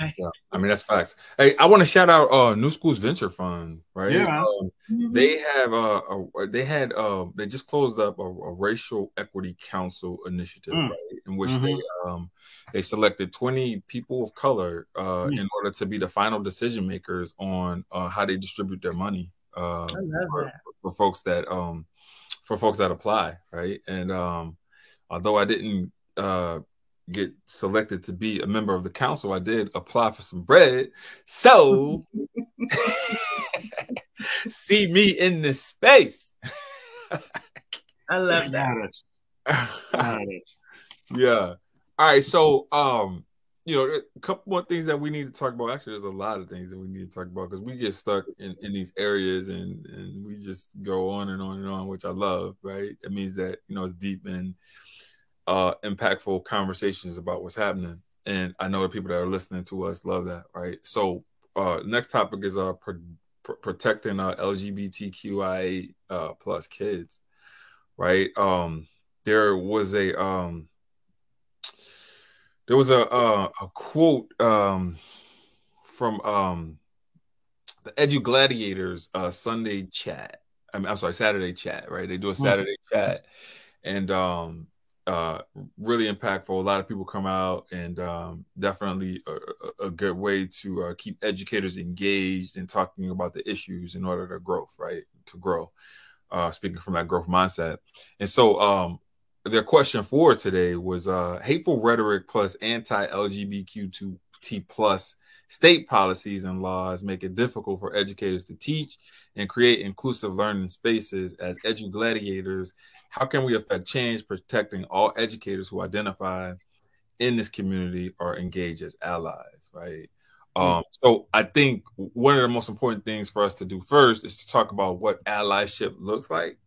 Right. Yeah, I mean that's facts. Hey, I want to shout out uh NewSchools Venture Fund, right? Yeah. Um, Mhm. They have uh a, they had uh they just closed up a, a racial equity council initiative, Mm. right? In which Mhm. they um they selected 20 people of color uh Mm. in order to be the final decision makers on uh how they distribute their money uh for, for folks that um for folks that apply, right? And um although I didn't uh get selected to be a member of the council, I did apply for some bread. So see me in this space. I love that. Got it. Got it. yeah. All right. So, um, you know, a couple more things that we need to talk about. Actually, there's a lot of things that we need to talk about because we get stuck in, in these areas and and we just go on and on and on, which I love. Right? It means that you know it's deep and uh impactful conversations about what's happening, and I know the people that are listening to us love that. Right? So, uh, next topic is uh pro- pr- protecting uh LGBTQIA uh plus kids. Right? Um, there was a um there was a uh, a quote um, from um, the Edu Gladiators uh, Sunday chat. I mean, I'm sorry, Saturday chat. Right? They do a Saturday chat, and um, uh, really impactful. A lot of people come out, and um, definitely a, a- good way to uh, keep educators engaged and talking about the issues in order to growth, right? To grow. Uh, speaking from that growth mindset, and so um, their question for today was uh, hateful rhetoric plus anti-LGBTQ2T plus state policies and laws make it difficult for educators to teach and create inclusive learning spaces as edu gladiators. How can we affect change protecting all educators who identify in this community or engage as allies, right? Um, so I think one of the most important things for us to do first is to talk about what allyship looks like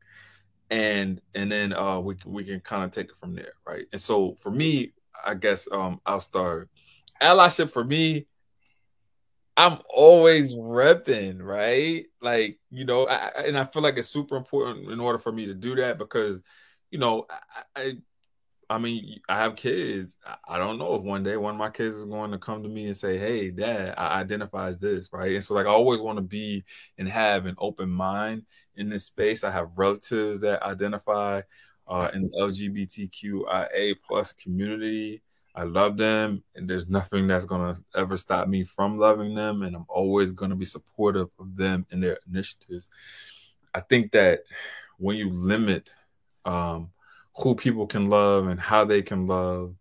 and and then uh we we can kind of take it from there right? And so for me i guess um i'll start. Allyship for me i'm always repping right like you know I, and i feel like it's super important in order for me to do that because you know i i, I mean i have kids I, I don't know if one day one of my kids is going to come to me and say hey dad i identify as this right and so like i always want to be and have an open mind in this space. I have relatives that identify uh, in the LGBTQIA plus community. I love them, and there's nothing that's gonna ever stop me from loving them, and I'm always gonna be supportive of them and their initiatives. I think that when you limit um, who people can love and how they can love,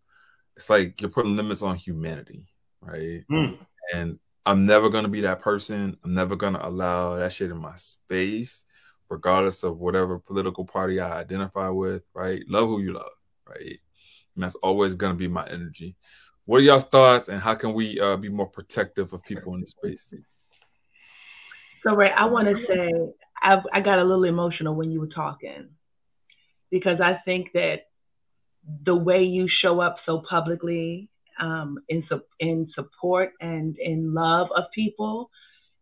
it's like you're putting limits on humanity, right? Mm. And I'm never gonna be that person. I'm never gonna allow that shit in my space, regardless of whatever political party I identify with. Right? Love who you love. Right? And that's always gonna be my energy. What are y'all's thoughts, and how can we uh, be more protective of people in the space? So, Ray, I want to say I, I got a little emotional when you were talking because I think that the way you show up so publicly um, in in support and in love of people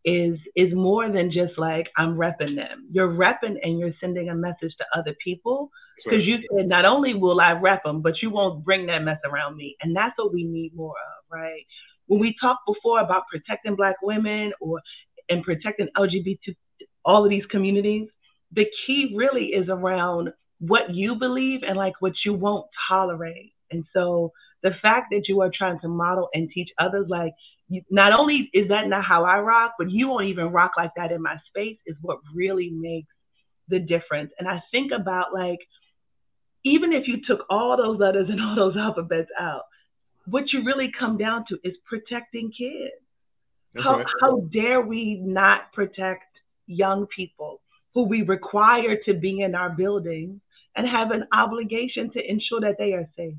is is more than just like I'm repping them. You're repping and you're sending a message to other people because you said not only will I rep them, but you won't bring that mess around me, and that's what we need more of, right? When we talked before about protecting Black women or and protecting LGBT, all of these communities, the key really is around what you believe and like what you won't tolerate. And so the fact that you are trying to model and teach others, like not only is that not how I rock, but you won't even rock like that in my space is what really makes the difference. And I think about like, even if you took all those letters and all those alphabets out, what you really come down to is protecting kids. That's How, right. how dare we not protect young people who we require to be in our buildings and have an obligation to ensure that they are safe?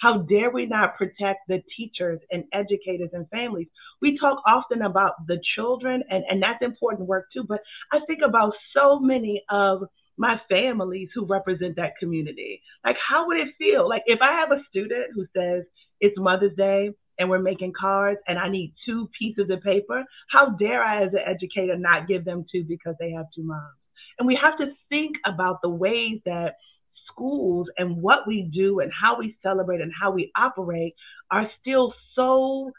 How dare we not protect the teachers and educators and families? We talk often about the children, and, and that's important work too, but I think about so many of my families who represent that community. Like, how would it feel? Like, if I have a student who says it's Mother's Day and we're making cards and I need two pieces of paper, how dare I, as an educator, not give them two because they have two moms? And we have to think about the ways that schools and what we do and how we celebrate and how we operate are still so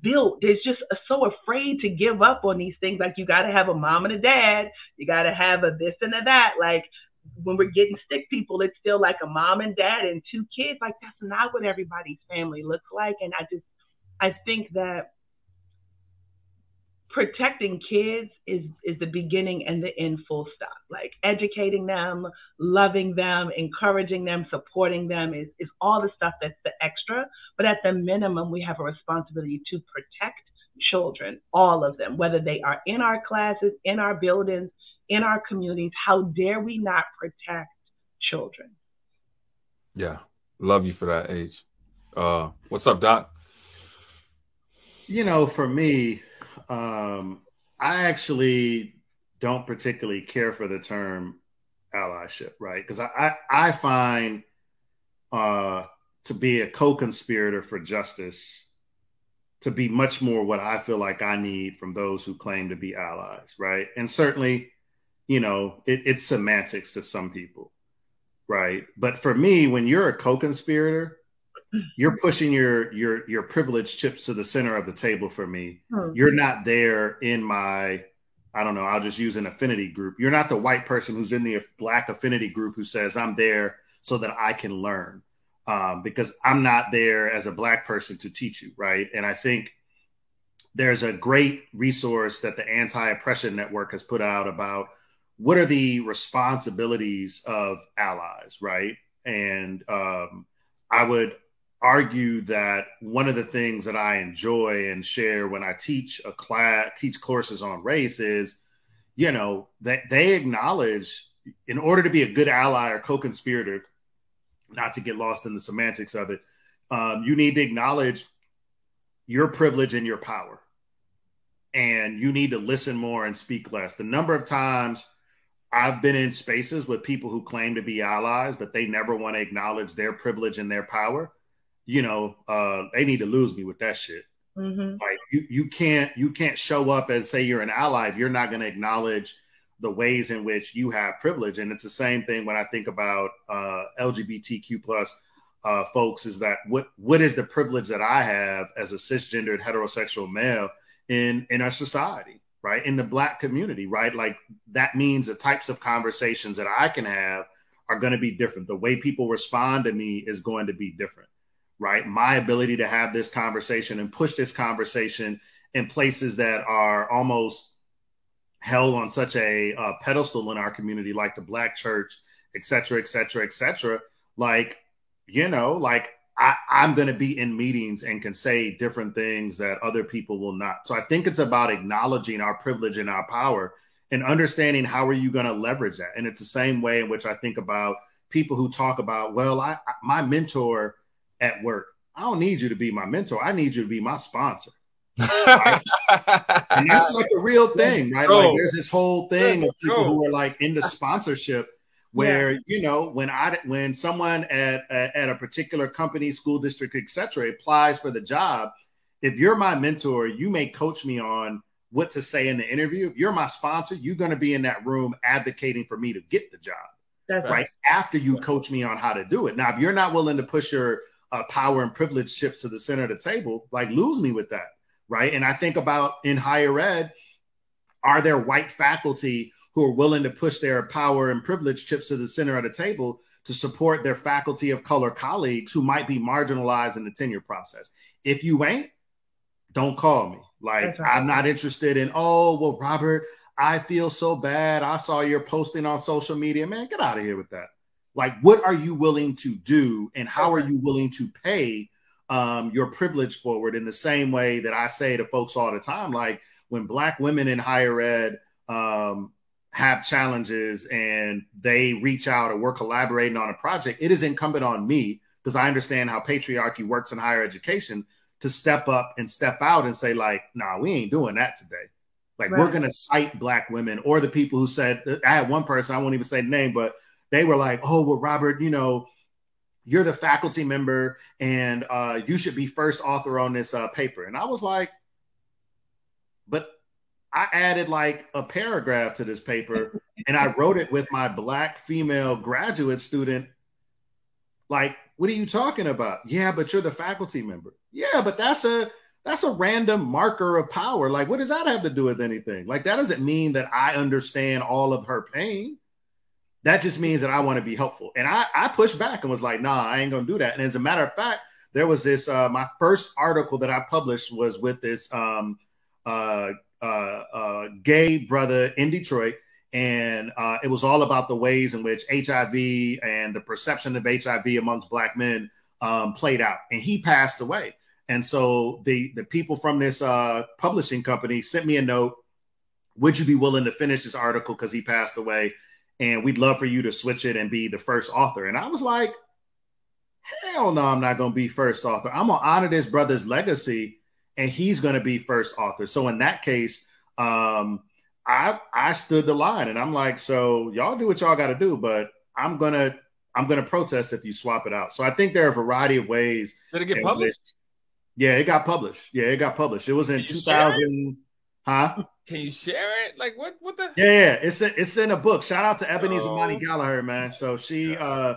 built. They're just so afraid to give up on these things. Like you got to have a mom and a dad. You got to have a this and a that. Like when we're getting stick people, it's still like a mom and dad and two kids. Like that's not what everybody's family looks like. And I just, I think that protecting kids is is the beginning and the end full stop. Like educating them loving them encouraging them supporting them is, is all the stuff that's the extra. But at the minimum we have a responsibility to protect children all of them whether they are in our classes in our buildings in our communities. How dare we not protect children? Yeah. Love you for that age uh what's up doc? You know for me um, I actually don't particularly care for the term allyship, right? Because I, I, I find uh, to be a co-conspirator for justice to be much more what I feel like I need from those who claim to be allies, right? And certainly, you know, it, it's semantics to some people, right? But for me, when you're a co-conspirator, you're pushing your your your privileged chips to the center of the table for me. Hmm. You're not there in my I don't know, I'll just use an affinity group. You're not the white person who's in the black affinity group who says I'm there so that I can learn. Um, because I'm not there as a black person to teach you, right? And I think there's a great resource that the Anti-Oppression Network has put out about what are the responsibilities of allies, right? And um, I would argue that one of the things that I enjoy and share when I teach a class, teach courses on race is, you know, that they acknowledge in order to be a good ally or co-conspirator, not to get lost in the semantics of it, um, you need to acknowledge your privilege and your power. And you need to listen more and speak less. The number of times I've been in spaces with people who claim to be allies, but they never want to acknowledge their privilege and their power you know, uh, they need to lose me with that shit. Mm-hmm. Like you, you can't you can't show up and say you're an ally if you're not going to acknowledge the ways in which you have privilege. And it's the same thing when I think about uh, LGBTQ plus uh, folks. Is that what what is the privilege that I have as a cisgendered heterosexual male in in our society? Right in the black community, right? Like that means the types of conversations that I can have are going to be different. The way people respond to me is going to be different right? My ability to have this conversation and push this conversation in places that are almost held on such a uh, pedestal in our community, like the Black church, et cetera, et cetera, et cetera. Like, you know, like I, I'm going to be in meetings and can say different things that other people will not. So I think it's about acknowledging our privilege and our power and understanding how are you going to leverage that. And it's the same way in which I think about people who talk about, well, I, my mentor at work. I don't need you to be my mentor. I need you to be my sponsor. Right? and that's like a real thing, right? Like there's this whole thing of people who are like into sponsorship where yeah. you know when I when someone at at a particular company, school district, etc., applies for the job, if you're my mentor, you may coach me on what to say in the interview. If you're my sponsor, you're going to be in that room advocating for me to get the job. That's right. After you coach me on how to do it. Now, if you're not willing to push your uh, power and privilege chips to the center of the table, like lose me with that, right? And I think about in higher ed, are there white faculty who are willing to push their power and privilege chips to the center of the table to support their faculty of color colleagues who might be marginalized in the tenure process? If you ain't, don't call me. Like right. I'm not interested in, oh, well, Robert, I feel so bad. I saw your posting on social media. Man, get out of here with that. Like, what are you willing to do, and how are you willing to pay um, your privilege forward? In the same way that I say to folks all the time, like when Black women in higher ed um, have challenges and they reach out or we're collaborating on a project, it is incumbent on me because I understand how patriarchy works in higher education to step up and step out and say, like, nah, we ain't doing that today. Like, right. we're to cite Black women or the people who said, I had one person, I won't even say the name, but they were like, oh, well, Robert, you know, you're the faculty member and uh, you should be first author on this uh, paper. And I was like, but I added like a paragraph to this paper and I wrote it with my black female graduate student. Like, what are you talking about? Yeah, but you're the faculty member. Yeah, but that's a that's a random marker of power. Like, what does that have to do with anything? Like, that doesn't mean that I understand all of her pain. That just means that I want to be helpful. And I, I pushed back and was like, nah, I ain't gonna do that. And as a matter of fact, there was this uh, my first article that I published was with this um, uh, uh, uh gay brother in Detroit and uh, it was all about the ways in which HIV and the perception of HIV amongst black men um, played out. And he passed away. And so the the people from this uh, publishing company sent me a note. Would you be willing to finish this article because he passed away? And we'd love for you to switch it and be the first author. And I was like, hell no, I'm not going to be first author. I'm going to honor this brother's legacy, and he's going to be first author. So in that case, um, I I stood the line and I'm like, so y'all do what y'all got to do, but I'm gonna I'm gonna protest if you swap it out. So I think there are a variety of ways. Did it get published? Which, yeah, it got published. Yeah, it got published. It was in 2000. Huh? Can you share it? Like what? What the? Yeah, yeah. It's a, it's in a book. Shout out to Ebenezer oh. Monty Gallaher, man. So she uh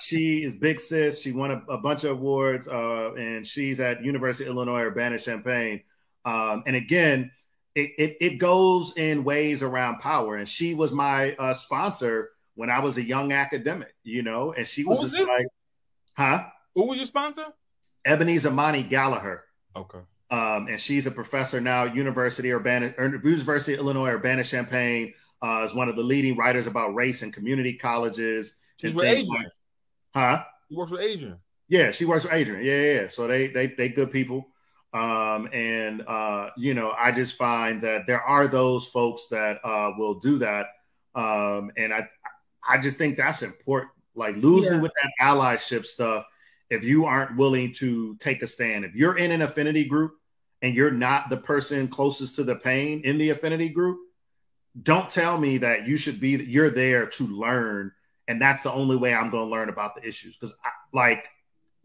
she is big sis. She won a, a bunch of awards, uh, and she's at University of Illinois Urbana Champaign. Um, and again, it, it, it goes in ways around power. And she was my uh, sponsor when I was a young academic, you know, and she was, was just this? like, huh? Who was your sponsor? Eboni Zamani-Gallaher. Okay. Um, and she's a professor now, University Urbana, University of Illinois Urbana Champaign. Uh, is one of the leading writers about race and community colleges. She's with Adrian. Like, huh? She works with Adrian. Yeah, she works with Adrian. Yeah, yeah. yeah. So they they they good people. Um, and uh, you know, I just find that there are those folks that uh, will do that, um, and I I just think that's important. Like losing yeah. with that allyship stuff, if you aren't willing to take a stand, if you're in an affinity group and you're not the person closest to the pain in the affinity group, don't tell me that you should be you're there to learn and that's the only way I'm going to learn about the issues because like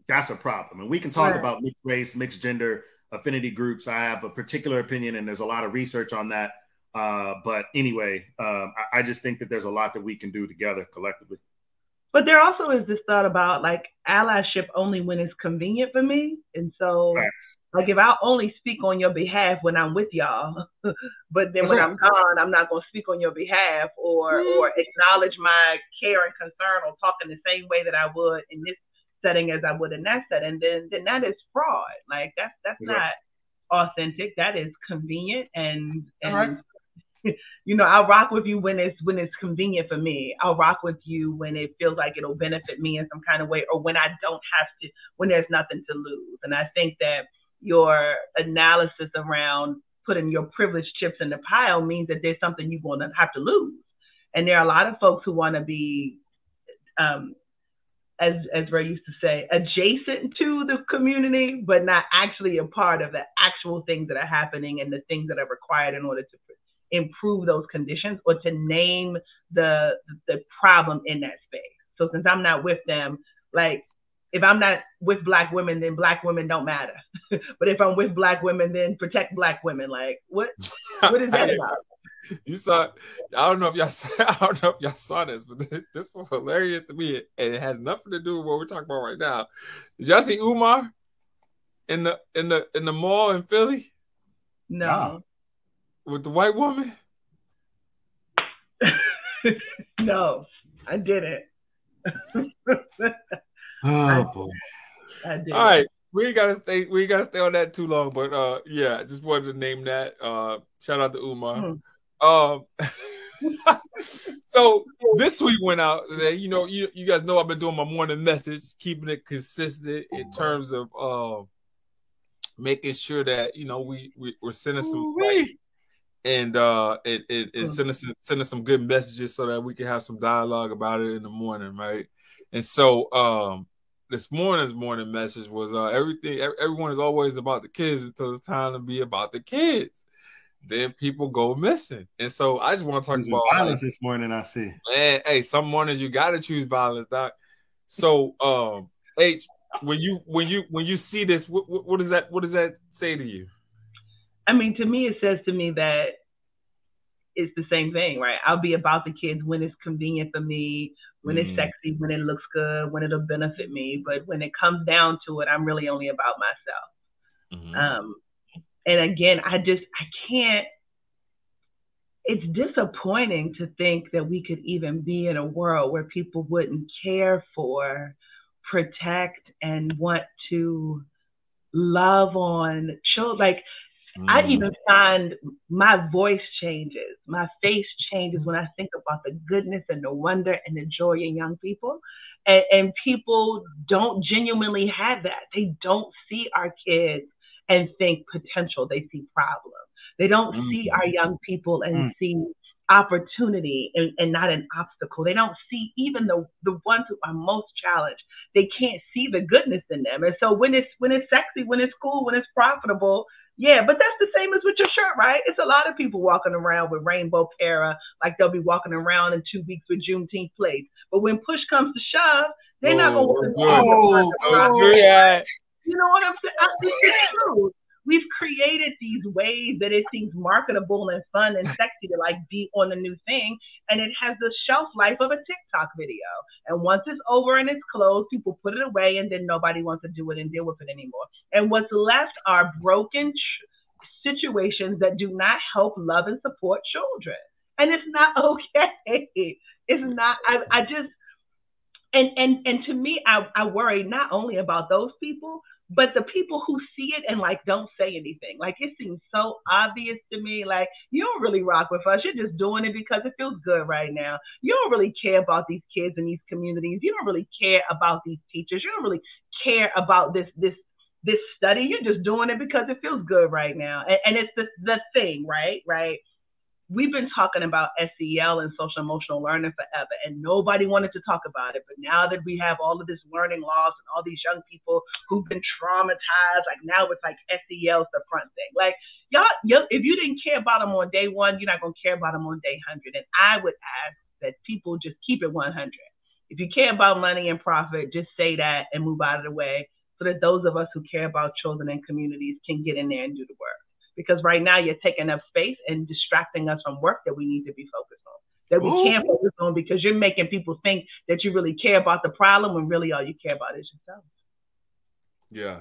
that's a problem. And we can talk right. about mixed race, mixed gender, affinity groups. I have a particular opinion, and there's a lot of research on that. Uh, but anyway, um, I, I, just think that there's a lot that we can do together collectively. But there also is this thought about like allyship only when it's convenient for me. And so, Facts. like, if I'll only speak on your behalf when I'm with y'all, but then That's when right. I'm gone, I'm not going to speak on your behalf or mm-hmm. or acknowledge my care and concern or talk in the same way that I would in this setting as I would in that setting, then then that is fraud. Like that's that's not authentic. That is convenient and and right. you know, I'll rock with you when it's when it's convenient for me. I'll rock with you when it feels like it'll benefit me in some kind of way, or when I don't have to, when there's nothing to lose. And I think that your analysis around putting your privileged chips in the pile means that there's something you're going to have to lose. And there are a lot of folks who want to be um, as as Ray used to say, adjacent to the community, but not actually a part of the actual things that are happening and the things that are required in order to improve those conditions or to name the the problem in that space. So since I'm not with them, like if I'm not with black women, then black women don't matter. but if I'm with black women, then protect black women. Like what what is that about? you saw I don't know if y'all saw, I don't know if y'all saw this, but this, was hilarious to me, and it has nothing to do with what we're talking about right now. Did y'all see Umar in the in the in the mall in Philly? No. With the white woman? no, I didn't. oh boy. I did. All right. We ain't gotta stay we ain't gotta stay on that too long, but uh yeah, just wanted to name that. Uh shout out to Umar. Mm-hmm. Um, so this tweet went out today. You know, you, you guys know I've been doing my morning message, keeping it consistent in terms of uh, making sure that you know we, we are sending some light and uh it, it, it sending some sending some good messages so that we can have some dialogue about it in the morning, right? And so um this morning's morning message was uh everything everyone is always about the kids until it's time to be about the kids then people go missing. And so I just want to talk about violence this morning. I see. Man, hey, some mornings you got to choose violence, doc. So, um, H, when you when you when you see this, what, what, what does that what does that say to you? I mean, to me, it says to me that it's the same thing, right? I'll be about the kids when it's convenient for me, when mm. it's sexy, when it looks good, when it'll benefit me. But when it comes down to it, I'm really only about myself. Mm-hmm. Um, and again, I just I can't. It's disappointing to think that we could even be in a world where people wouldn't care for, protect, and want to love on children. Like I Mm. even find my voice changes, my face changes when I think about the goodness and the wonder and the joy in young people. And, and people don't genuinely have that. They don't see our kids and think potential. They see problems. They don't Mm. see our young people and Mm. see opportunity and, and not an obstacle. They don't see even the the ones who are most challenged. They can't see the goodness in them. And so when it's when it's sexy, when it's cool, when it's profitable, yeah, but that's the same as with your shirt, right? It's a lot of people walking around with rainbow para, like they'll be walking around in two weeks with Juneteenth plates. But when push comes to shove, they're not Oh, going to good. walk Oh, the front. oh. Yeah. Oh. You know what I'm saying? I, it's true. We've created these ways that it seems marketable and fun and sexy to like be on the new thing, and it has the shelf life of a TikTok video. And once it's over and it's closed, people put it away, and then nobody wants to do it and deal with it anymore. And what's left are broken ch- situations that do not help love and support children, and it's not okay. It's not. I, I just and and and to me, I I worry not only about those people, but the people who see it and like don't say anything. Like it seems so obvious to me. Like you don't really rock with us. You're just doing it because it feels good right now. You don't really care about these kids in these communities. You don't really care about these teachers. You don't really care about this this this study. You're just doing it because it feels good right now. And, and it's the the thing, right? Right we've been talking about SEL and social emotional learning forever, and nobody wanted to talk about it. But now that we have all of this learning loss and all these young people who've been traumatized, like now it's like SEL's the front thing. Like y'all, y'all if you didn't care about them on day one, you're not gonna care about them on day hundred. And I would ask that people just keep it 100. If you care about money and profit, just say that and move out of the way, so that those of us who care about children and communities can get in there and do the work because right now you're taking up space and distracting us from work that we need to be focused on, that we Ooh. can't focus on because you're making people think that you really care about the problem when really all you care about is yourself. Yeah.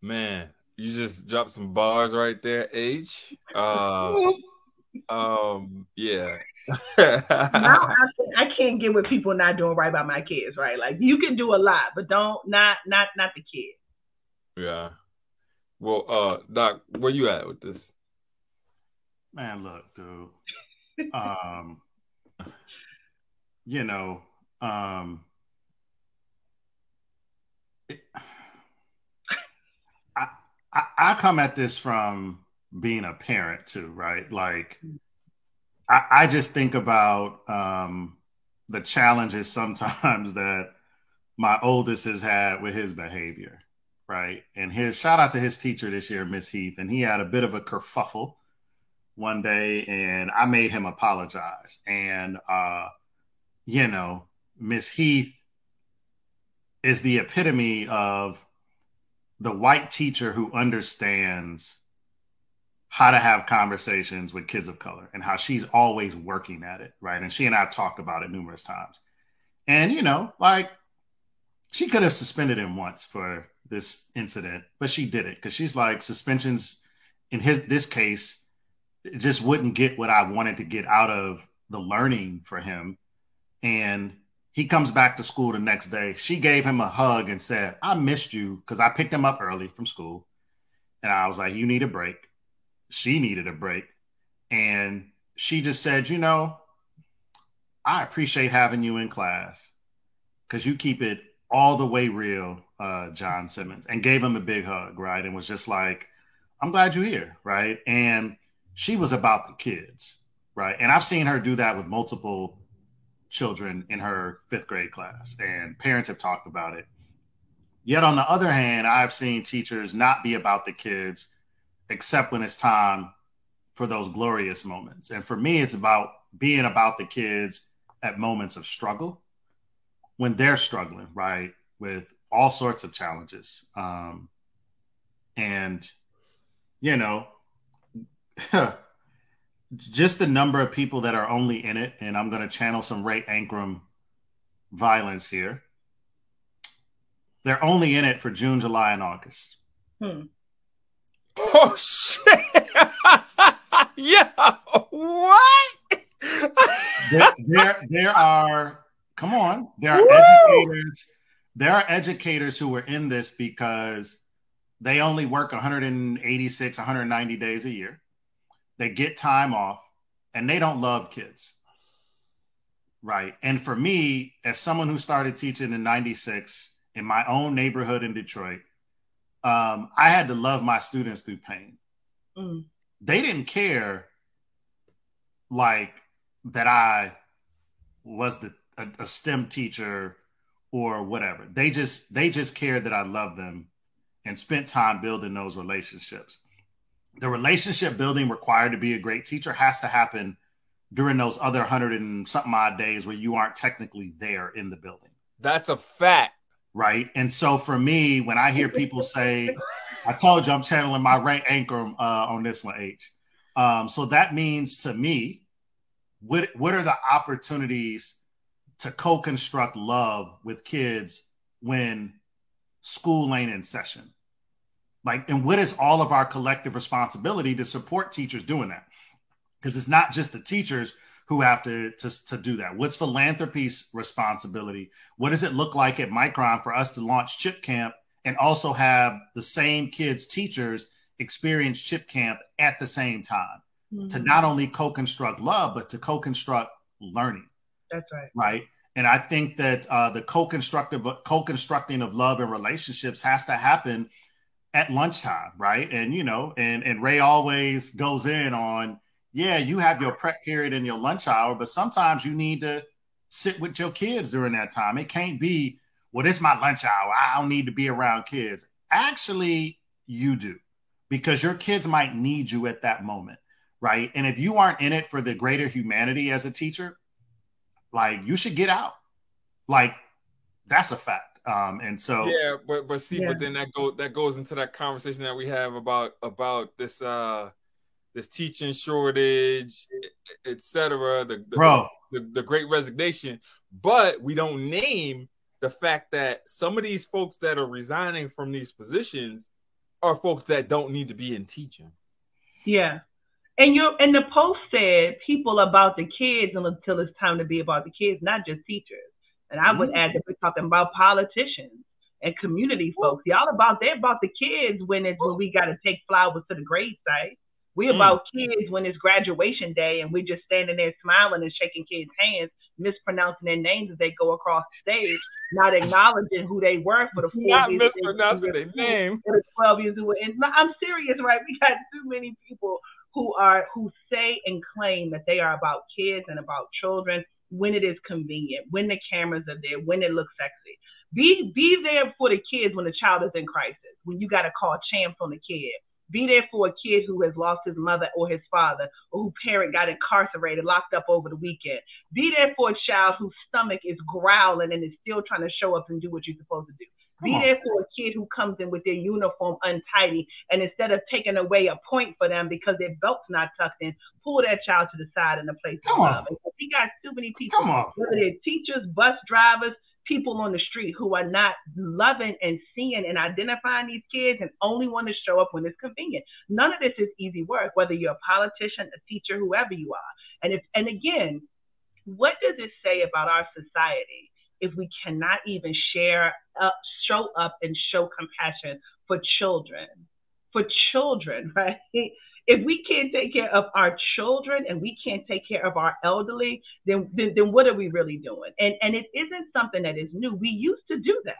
Man, you just dropped some bars right there, H. Uh um yeah. now I, can- I can't get with people not doing right by my kids, right? Like you can do a lot, but don't not not not the kids. yeah. Well, uh Doc, where you at with this? Man, look, dude. Um, you know, um, it- I, I I come at this from being a parent too, right? Like, I, I just think about um, the challenges sometimes that my oldest has had with his behavior, right? And his shout out to his teacher this year, Miss Heath, and he had a bit of a kerfuffle one day and I made him apologize. And uh, you know, Miss Heath is the epitome of the white teacher who understands how to have conversations with kids of color and how she's always working at it, right? And she and I have talked about it numerous times. And you know, like she could have suspended him once for this incident, but she did it because she's like suspensions in his this case just wouldn't get what I wanted to get out of the learning for him. And he comes back to school the next day. She gave him a hug and said, I missed you because I picked him up early from school. And I was like, You need a break. She needed a break. And she just said, You know, I appreciate having you in class because you keep it all the way real, uh, John Simmons, and gave him a big hug, right? And was just like, I'm glad you're here, right? And she was about the kids, right? And I've seen her do that with multiple children in her fifth grade class, and parents have talked about it. Yet on the other hand, I've seen teachers not be about the kids except when it's time for those glorious moments. And for me, it's about being about the kids at moments of struggle when they're struggling, right? With all sorts of challenges. Um, and, you know, just the number of people that are only in it, and I'm going to channel some Ray Ankrum violence here. They're only in it for June, July, and August. Hmm. Oh shit! yeah, what? there, there, there are. Come on, there are Woo! educators. There are educators who are in this because they only work 186, 190 days a year. They get time off, and they don't love kids. Right. And for me, as someone who started teaching in 96 in my own neighborhood in Detroit, um, I had to love my students through pain. Mm. They didn't care like that I was the a, a STEM teacher or whatever. They just they just cared that I loved them and spent time building those relationships. The relationship building required to be a great teacher has to happen during those other hundred and something odd days where you aren't technically there in the building. That's a fact. Right. And so for me, when I hear people say, I told you I'm channeling my Ray Ankrum uh, on this one, H. Um, so that means to me, what what are the opportunities to co-construct love with kids when school ain't in session? Like, and what is all of our collective responsibility to support teachers doing that? Because it's not just the teachers who have to, to, to do that. What's philanthropy's responsibility? What does it look like at Micron for us to launch Chip Camp and also have the same kids' teachers experience Chip Camp at the same time Mm-hmm. to not only co-construct love but to co-construct learning? That's right. right? And I think that uh, the co-constructive co-constructing of love and relationships has to happen at lunchtime, right? And you know, and and Ray always goes in on, yeah, you have your prep period and your lunch hour, but sometimes you need to sit with your kids during that time. It can't be, well, it's my lunch hour. I don't need to be around kids. Actually, you do, because your kids might need you at that moment, right? And if you aren't in it for the greater humanity as a teacher, like you should get out. Like that's a fact. Um, and so Yeah, but but see, Yeah. but then that go that goes into that conversation that we have about about this uh this teaching shortage, et cetera, the, the bro, the, the great resignation, but we don't name the fact that some of these folks that are resigning from these positions are folks that don't need to be in teaching. Yeah. And you and the post said people about the kids until it's time to be about the kids, not just teachers. And I would add that we're talking about politicians and community folks. Y'all about they're about the kids when it's when we gotta take flowers to the grave site. We Mm. about kids when it's graduation day and we're just standing there smiling and shaking kids' hands, mispronouncing their names as they go across the stage, not acknowledging who they were for the four Not mispronouncing their name. for the 12 years who were in. No, I'm serious, right? We got too many people who are who say and claim that they are about kids and about children when it is convenient, when the cameras are there, when it looks sexy. Be be there for the kids when the child is in crisis, when you got to call champs on the kid. Be there for a kid who has lost his mother or his father, or whose parent got incarcerated, locked up over the weekend. Be there for a child whose stomach is growling and is still trying to show up and do what you're supposed to do. Be there for a kid who comes in with their uniform untidy, and instead of taking away a point for them because their belt's not tucked in, pull that child to the side in a place Come of on. And we got too many people, come on. whether they're teachers, bus drivers, people on the street who are not loving and seeing and identifying these kids and only want to show up when it's convenient. None of this is easy work, whether you're a politician, a teacher, whoever you are. And if and again, what does it say about our society if we cannot even share up, show up and show compassion for children? For children, right? If we can't take care of our children and we can't take care of our elderly, then, then then what are we really doing? And and it isn't something that is new. We used to do that.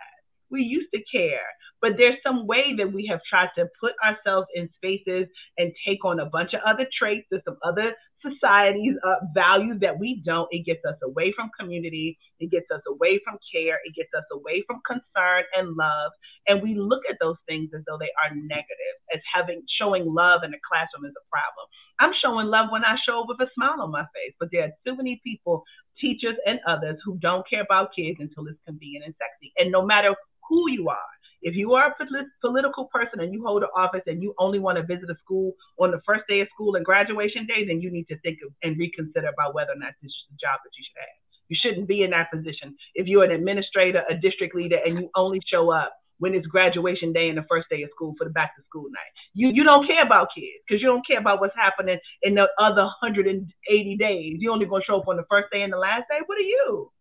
We used to care, but there's some way that we have tried to put ourselves in spaces and take on a bunch of other traits. There's some other societies uh, values that we don't. It gets us away from community. It gets us away from care. It gets us away from concern and love. And we look at those things as though they are negative, as having showing love in the classroom is a problem. I'm showing love when I show up with a smile on my face, but there are too many people, teachers and others, who don't care about kids until it's convenient and sexy. And no matter who you are, if you are a polit- political person and you hold an office and you only want to visit a school on the first day of school and graduation day, then you need to think of, and reconsider about whether or not this is the job that you should have. You shouldn't be in that position. If you're an administrator, a district leader, and you only show up when it's graduation day and the first day of school for the back to school night. You you don't care about kids because you don't care about what's happening in the other 180 days. You only gonna show up on the first day and the last day. What are you?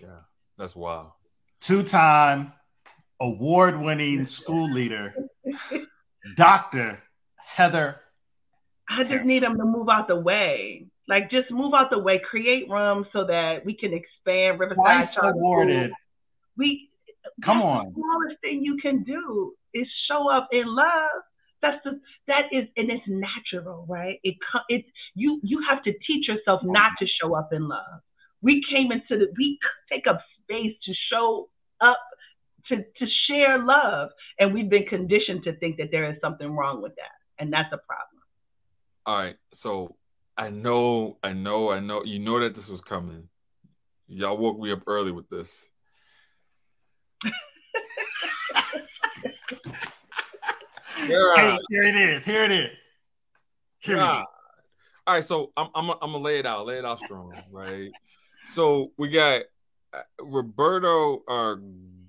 Yeah, that's wild. Two-time award-winning school leader, Dr. Heather. I just need them to move out the way. Like just move out the way, create room so that we can expand Riverside. Twice Charter School. awarded. We Come on. The smallest thing you can do is show up in love. That's the that is and it's natural, right? It it you you have to teach yourself not to show up in love. We came into the we take up space to show up to to share love, and we've been conditioned to think that there is something wrong with that, and that's a problem. All right, so I know, I know, I know. You know that this was coming. Y'all woke me up early with this. Hey, here it is. Here it is. Here it God. is. All right, so I'm I'm I'm gonna lay it out, lay it out strong, right? So we got uh, Roberto uh,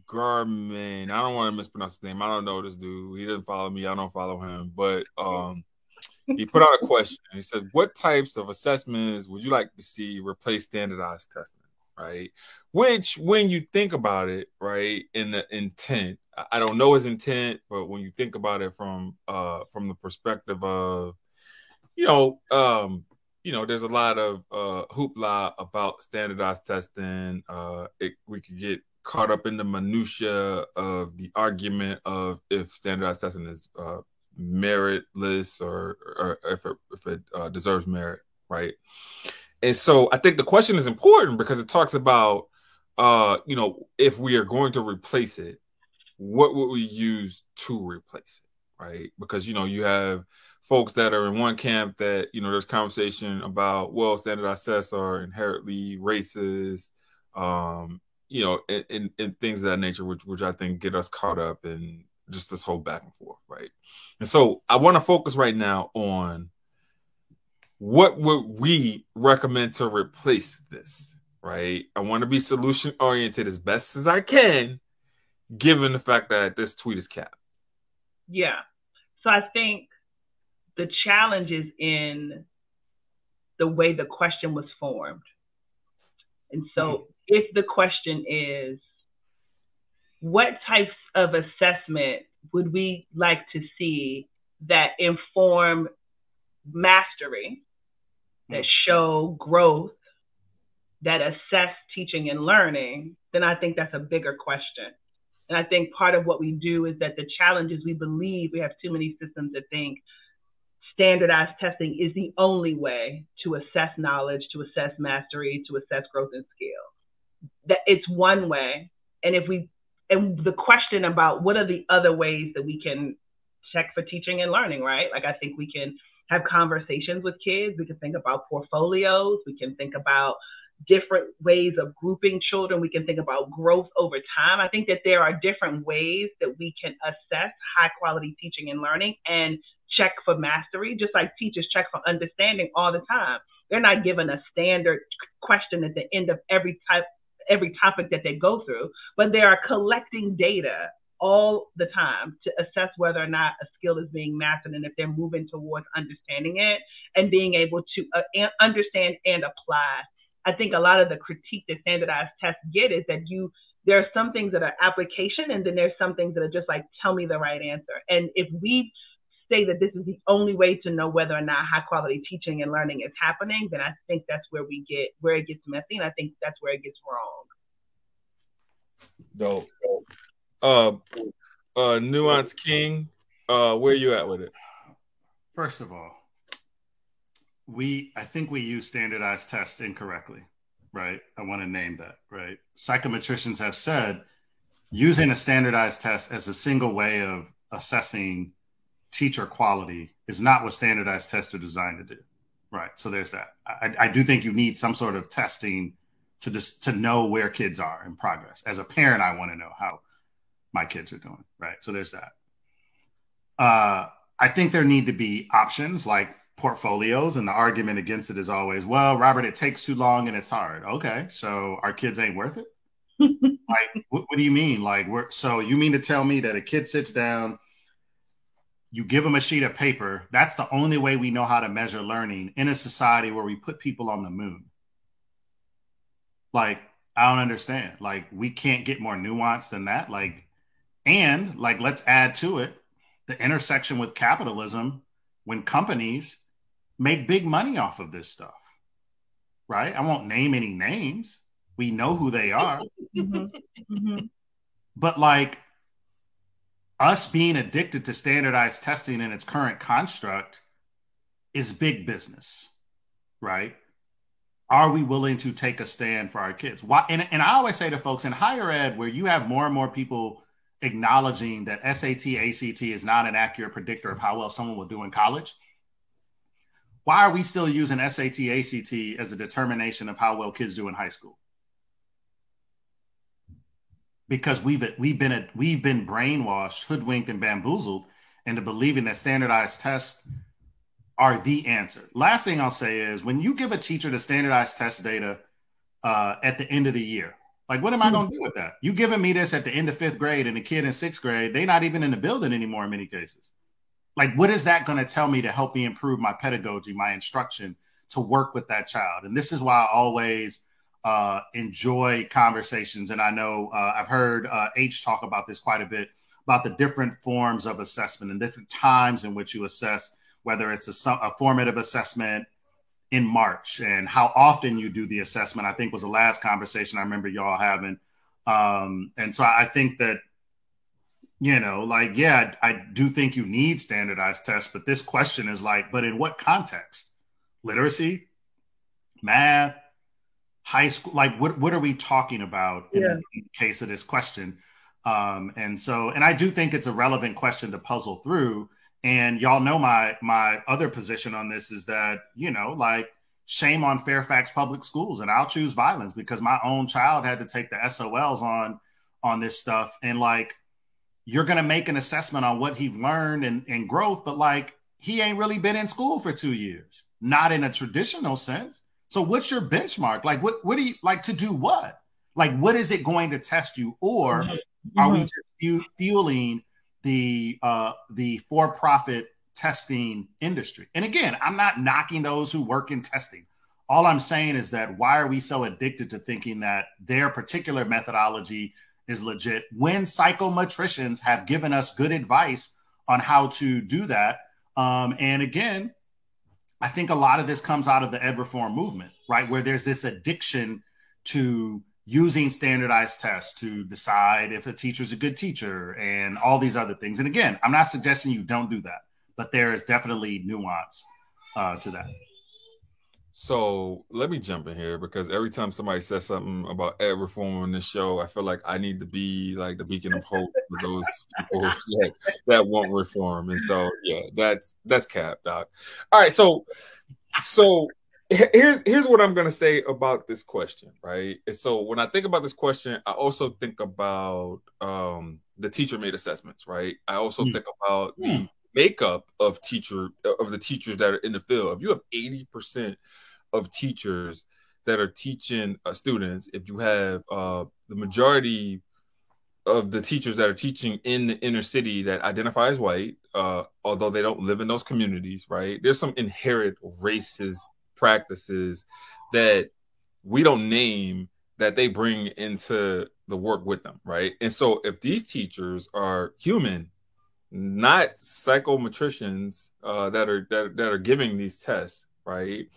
Garmin. I don't want to mispronounce his name. I don't know this dude. He doesn't follow me. I don't follow him. But um, he put out a question. He said, "What types of assessments would you like to see replace standardized testing?" Right? Which, when you think about it, right, in the intent, I- don't know his intent, but when you think about it from uh from the perspective of you know, um, you know, there's a lot of uh, hoopla about standardized testing. Uh, it, we could get caught up in the minutia of the argument of if standardized testing is uh, meritless or, or if it, if it uh, deserves merit, right? And so I think the question is important because it talks about, uh, you know, if we are going to replace it, what would we use to replace it, right? Because you know you have folks that are in one camp that you know there's conversation about well standardized tests are inherently racist um you know and, and, and things of that nature which which i think get us caught up in just this whole back and forth right and so i want to focus right now on what would we recommend to replace this right i want to be solution oriented as best as i can given the fact that this tweet is capped Yeah. So I think the challenge is in the way the question was formed. And so mm-hmm. If the question is, what types of assessment would we like to see that inform mastery, that mm. show growth, that assess teaching and learning, then I think that's a bigger question. And I think part of what we do is that the challenge is we believe we have too many systems that think standardized testing is the only way to assess knowledge, to assess mastery, to assess growth and skill. That it's one way. And if we and the question about what are the other ways that we can check for teaching and learning, right? Like I think we can have conversations with kids. We can think about portfolios. We can think about different ways of grouping children. We can think about growth over time. I think that there are different ways that we can assess high quality teaching and learning and check for mastery, just like teachers check for understanding all the time. They're not given a standard question at the end of every type every topic that they go through, but they are collecting data all the time to assess whether or not a skill is being mastered and if they're moving towards understanding it and being able to uh, an- understand and apply. I think a lot of the critique that standardized tests get is that you there are some things that are application and then there's some things that are just like tell me the right answer. And if we say that this is the only way to know whether or not high quality teaching and learning is happening, then I think that's where we get where it gets messy and I think that's where it gets wrong. Dope. Uh, uh, Nuance King, uh, where you at with it? First of all, we I think we use standardized tests incorrectly, right? I want to name that, right? Psychometricians have said using a standardized test as a single way of assessing teacher quality is not what standardized tests are designed to do, right? So there's that. I, I do think you need some sort of testing to just to know where kids are in progress. As a parent, I want to know how my kids are doing, right? So there's that. Uh, I think there need to be options like portfolios, and the argument against it is always, well, Robert, it takes too long and it's hard. Okay, so our kids ain't worth it. like, what, what do you mean? Like, we're so you mean to tell me that a kid sits down, you give them a sheet of paper. That's the only way we know how to measure learning in a society where we put people on the moon. Like, I don't understand. Like, we can't get more nuanced than that. Like, and like, let's add to it the intersection with capitalism when companies make big money off of this stuff. Right? I won't name any names. We know who they are. Mm-hmm. Mm-hmm. But like us being addicted to standardized testing in its current construct is big business, right? Are we willing to take a stand for our kids? Why? And, and I always say to folks in higher ed, where you have more and more people acknowledging that SAT, ACT is not an accurate predictor of how well someone will do in college, why are we still using SAT, ACT as a determination of how well kids do in high school? Because we've we've been we've been brainwashed, hoodwinked, and bamboozled into believing that standardized tests are the answer. Last thing I'll say is when you give a teacher the standardized test data uh, at the end of the year, like what am I going to do with that? You giving me this at the end of fifth grade and a kid in sixth grade, they're not even in the building anymore in many cases. Like, what is that going to tell me to help me improve my pedagogy, my instruction to work with that child? And this is why I always uh, enjoy conversations. And I know uh, I've heard uh, H talk about this quite a bit about the different forms of assessment and different times in which you assess, whether it's a, a formative assessment in March and how often you do the assessment. I think was the last conversation I remember y'all having. Um, and so I think that, you know, like, yeah, I do think you need standardized tests, but this question is like, but in what context? Literacy, math, high school like what what are we talking about in, yeah. the, in the case of this question? Um and so and i do think it's a relevant question to puzzle through. And y'all know my my other position on this is that you know like shame on fairfax public schools and i'll choose violence because my own child had to take the sols on on this stuff. And like you're going to make an assessment on what he learned and, and growth but like he ain't really been in school for two years. Not in a traditional sense so what's your benchmark? Like what what do you like to do what? Like what is it going to test you? Or mm-hmm. are we just fueling the uh the for-profit testing industry? And again, I'm not knocking those who work in testing. All I'm saying is that why are we so addicted to thinking that their particular methodology is legit when psychometricians have given us good advice on how to do that? Um, and again, I think a lot of this comes out of the ed reform movement, right? Where there's this addiction to using standardized tests to decide if a teacher is a good teacher and all these other things. And again, I'm not suggesting you don't do that, but there is definitely nuance uh, to that. So let me jump in here because every time somebody says something about ed reform on this show, I feel like I need to be like the beacon of hope for those people that, that want reform. And so yeah, that's that's cap, doc. All right, so so here's here's what I'm gonna say about this question, right? And so when I think about this question, I also think about um the teacher made assessments, right? I also mm. think about mm. the makeup of teacher of the teachers that are in the field. If you have 80 percent of teachers that are teaching uh, students, if you have uh, the majority of the teachers that are teaching in the inner city that identify as white, uh, although they don't live in those communities, right? There's some inherent racist practices that we don't name that they bring into the work with them, right? And so if these teachers are human, not psychometricians uh, that are that, that are giving these tests, right?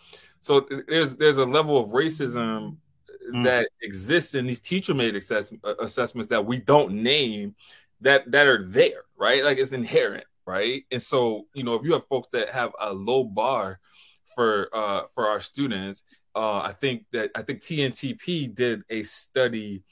So there's there's a level of racism mm. that exists in these teacher made assess- uh, assessments that we don't name that that are there, right? Like it's inherent, right? And so you know if you have folks that have a low bar for uh for our students, uh I think that I think TNTP did a study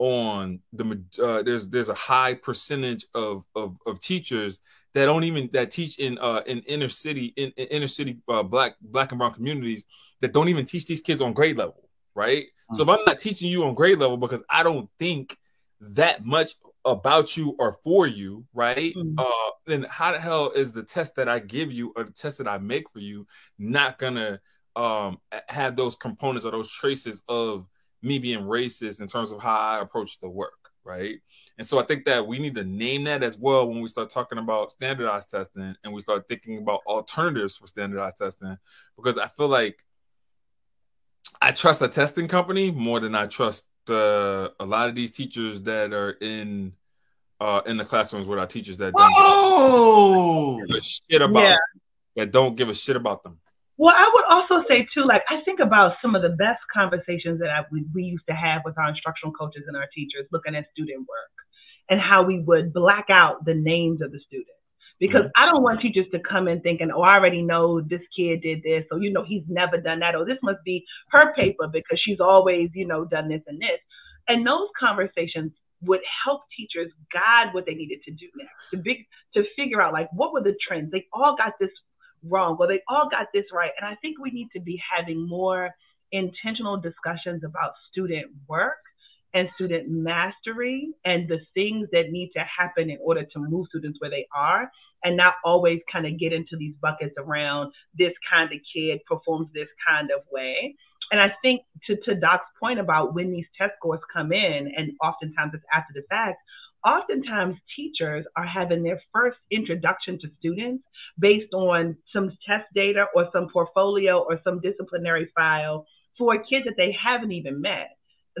on the uh, there's there's a high percentage of, of of teachers that don't even that teach in uh in inner city in, in inner city uh, black black and brown communities that don't even teach these kids on grade level right mm-hmm. so if i'm not teaching you on grade level because i don't think that much about you or for you right mm-hmm. uh then how the hell is the test that i give you or the test that i make for you not gonna um have those components or those traces of me being racist in terms of how I approach the work, right? And so I think that we need to name that as well when we start talking about standardized testing and we start thinking about alternatives for standardized testing, because I feel like I trust a testing company more than I trust the a lot of these teachers that are in uh in the classrooms with our teachers that don't Whoa! give a shit about Yeah. that don't give a shit about them. Well, I would also say too, like I think about some of the best conversations that I, we, we used to have with our instructional coaches and our teachers, looking at student work and how we would black out the names of the students. Because mm-hmm. I don't want teachers to come in thinking, oh, I already know this kid did this, so you know, he's never done that, or this must be her paper because she's always, you know, done this and this. And those conversations would help teachers guide what they needed to do next, to big to figure out like what were the trends. They all got this wrong Well, they all got this right. And I think we need to be having more intentional discussions about student work and student mastery and the things that need to happen in order to move students where they are and not always kind of get into these buckets around this kind of kid performs this kind of way. And I think to, to Doc's point about when these test scores come in, and oftentimes it's after the fact, oftentimes teachers are having their first introduction to students based on some test data or some portfolio or some disciplinary file for a kid that they haven't even met.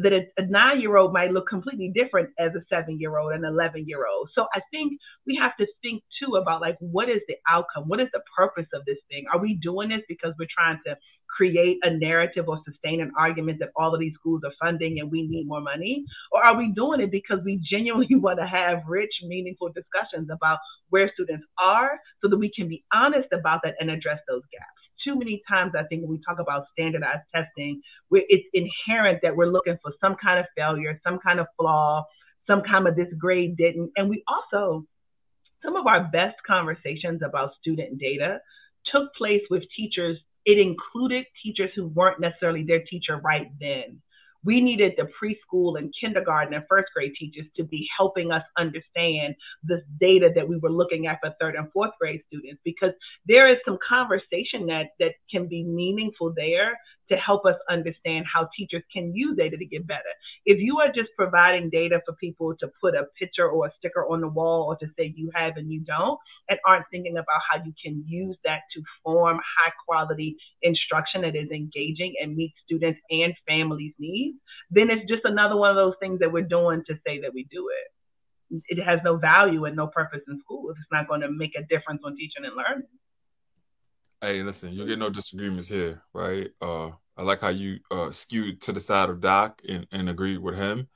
That a, a nine year old might look completely different as a seven year old and 11 year old. So I think we have to think too about like, what is the outcome? What is the purpose of this thing? Are we doing this because we're trying to create a narrative or sustain an argument that all of these schools are funding and we need more money? Or are we doing it because we genuinely want to have rich, meaningful discussions about where students are so that we can be honest about that and address those gaps? Too many times, I think, when we talk about standardized testing, where it's inherent that we're looking for some kind of failure, some kind of flaw, some kind of this grade didn't. And we also, some of our best conversations about student data took place with teachers it included teachers who weren't necessarily their teacher right then. We needed the preschool and kindergarten and first grade teachers to be helping us understand this data that we were looking at for third and fourth grade students because there is some conversation that that can be meaningful there to help us understand how teachers can use data to get better. If you are just providing data for people to put a picture or a sticker on the wall or to say you have and you don't, and aren't thinking about how you can use that to form high quality instruction that is engaging and meets students and families' needs, then it's just another one of those things that we're doing to say that we do it. It has no value and no purpose in school if it's not going to make a difference on teaching and learning. Hey, listen, you get no disagreements here, right? Uh, I like how you uh, skewed to the side of Doc and, and agreed with him,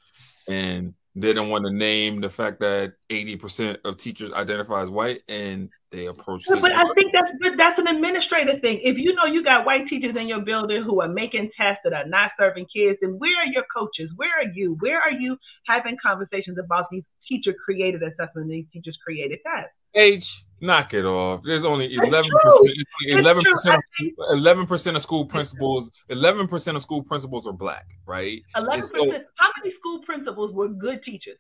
and didn't want to name the fact that eighty percent of teachers identify as white, and they approach. But, but I think that's that's an administrative thing. If you know you got white teachers in your building who are making tests that are not serving kids, then where are your coaches? Where are you? Where are you having conversations about these teacher created assessments, these teachers created tests? H, knock it off. There's only eleven percent. Eleven percent. Eleven percent of school principals. Eleven percent of school principals are black, right? eleven so- percent. How many school principals were good teachers?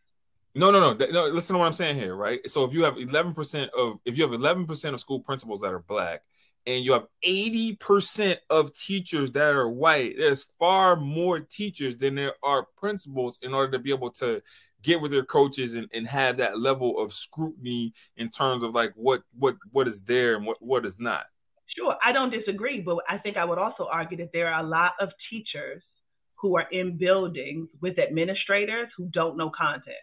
No, no, no, no. Listen to what I'm saying here, right? So if you have 11 percent of, if you have 11 percent of school principals that are black, and you have 80 percent of teachers that are white, there's far more teachers than there are principals in order to be able to get with their coaches and, and have that level of scrutiny in terms of like what what what is there and what what is not. Sure, I don't disagree, but I think I would also argue that there are a lot of teachers who are in buildings with administrators who don't know content.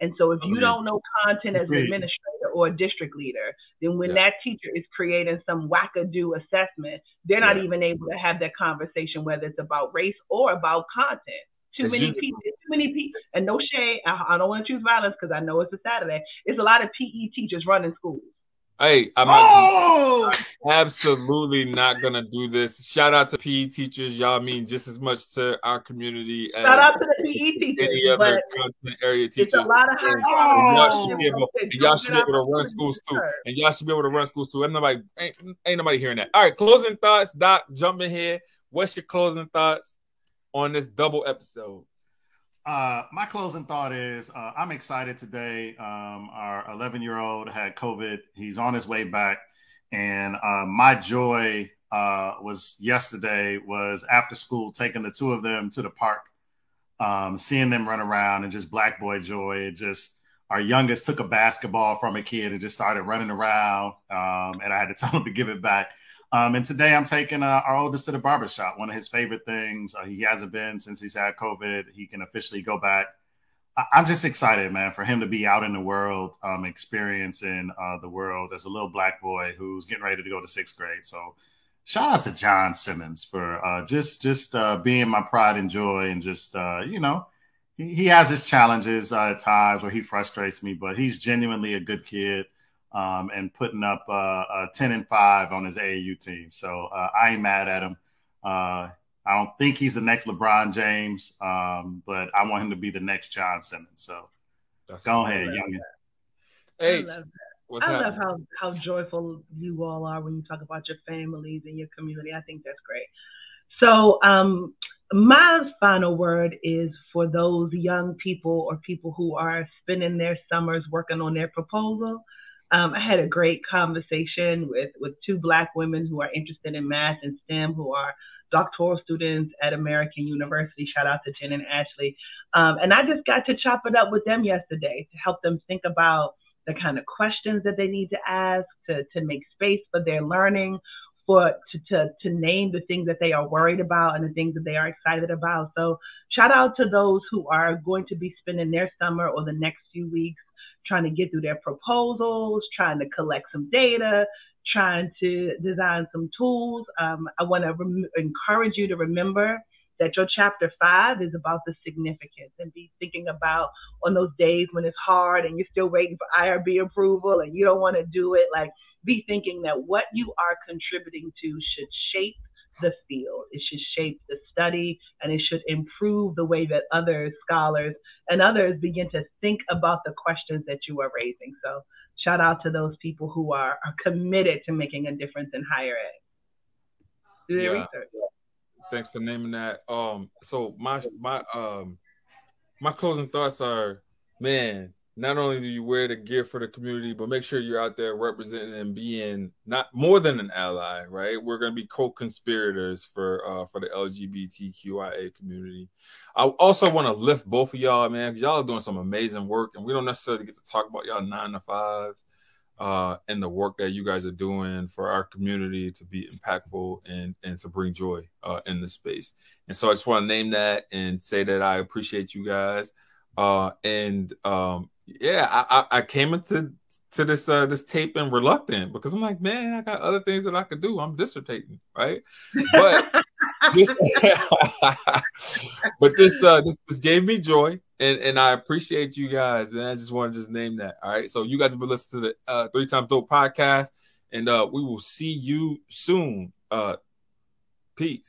And so if you don't know content as an administrator or a district leader, then when Yeah. that teacher is creating some wackadoo assessment, they're not even able to have that conversation, whether it's about race or about content. Too It's many usually- people, too many people, and no shade. I, I don't want to choose violence because I know it's a Saturday. It's a lot of PE teachers running schools. Hey, I'm not, Oh, absolutely not gonna do this. Shout out to PE teachers. Y'all mean just as much to our community as Shout out to the PE teachers, any other but content area teachers. It's a lot of high And quality. y'all should be able, and y'all should be able to run schools too. And y'all should be able to run schools too. Ain't nobody, ain't, ain't nobody hearing that. All right, closing thoughts. Doc, jump in here. What's your closing thoughts on this double episode? Uh, my closing thought is uh, I'm excited today. Um, our 11 year old had COVID. He's on his way back, and uh, my joy uh, was yesterday was after school taking the two of them to the park um, seeing them run around and just black boy joy. Just our youngest took a basketball from a kid and just started running around, um, and I had to tell him to give it back. Um, and today I'm taking uh, our oldest to the barbershop. One of his favorite things. Uh, he hasn't been since he's had COVID. He can officially go back. I- am just excited, man, for him to be out in the world, um, experiencing uh, the world as a little black boy who's getting ready to go to sixth grade. So, shout out to John Simmons for uh, just just uh, being my pride and joy, and just uh, you know, he, he has his challenges at times where he frustrates me, but he's genuinely a good kid um, and putting up uh, 10 and 5 on his AAU team. So uh, I ain't mad at him. Uh, I don't think he's the next LeBron James, um, but I want him to be the next John Simmons. So That's go ahead, youngin. Hey, I love how, how joyful you all are when you talk about your families and your community. I think that's great. So, um, my final word is for those young people or people who are spending their summers working on their proposal. Um, I had a great conversation with, with two black women who are interested in math and STEM, who are doctoral students at American University. Shout out to Jen and Ashley. Um, and I just got to chop it up with them yesterday to help them think about the kind of questions that they need to ask to, to make space for their learning, for to, to to name the things that they are worried about and the things that they are excited about. So shout out to those who are going to be spending their summer or the next few weeks trying to get through their proposals, trying to collect some data, trying to design some tools. Um, I want to encourage you to remember that your chapter five is about the significance and be thinking about on those days when it's hard and you're still waiting for IRB approval and you don't want to do it. Like, be thinking that what you are contributing to should shape the field. It should shape the study and it should improve the way that other scholars and others begin to think about the questions that you are raising. So shout out to those people who are, are committed to making a difference in higher ed. Do their yeah. research. Thanks for naming that. Um, so my my um my closing thoughts are, man, not only do you wear the gear for the community, but make sure you're out there representing and being not more than an ally, right? We're going to be co-conspirators for uh, for the LGBTQIA community. I also want to lift both of y'all, man, because y'all are doing some amazing work, and we don't necessarily get to talk about y'all nine to fives uh, and the work that you guys are doing for our community to be impactful and and to bring joy uh, in this space. And so I just want to name that and say that I appreciate you guys. Uh, and um, yeah, I, I, I came into to this uh, this taping reluctant because I'm like, man, I got other things that I could do. I'm dissertating, right? But this, but this, uh, this this gave me joy, and and I appreciate you guys, and I just want to just name that. All right, so you guys have been listening to the uh, Three Times Dope podcast, and uh, we will see you soon. Uh, peace.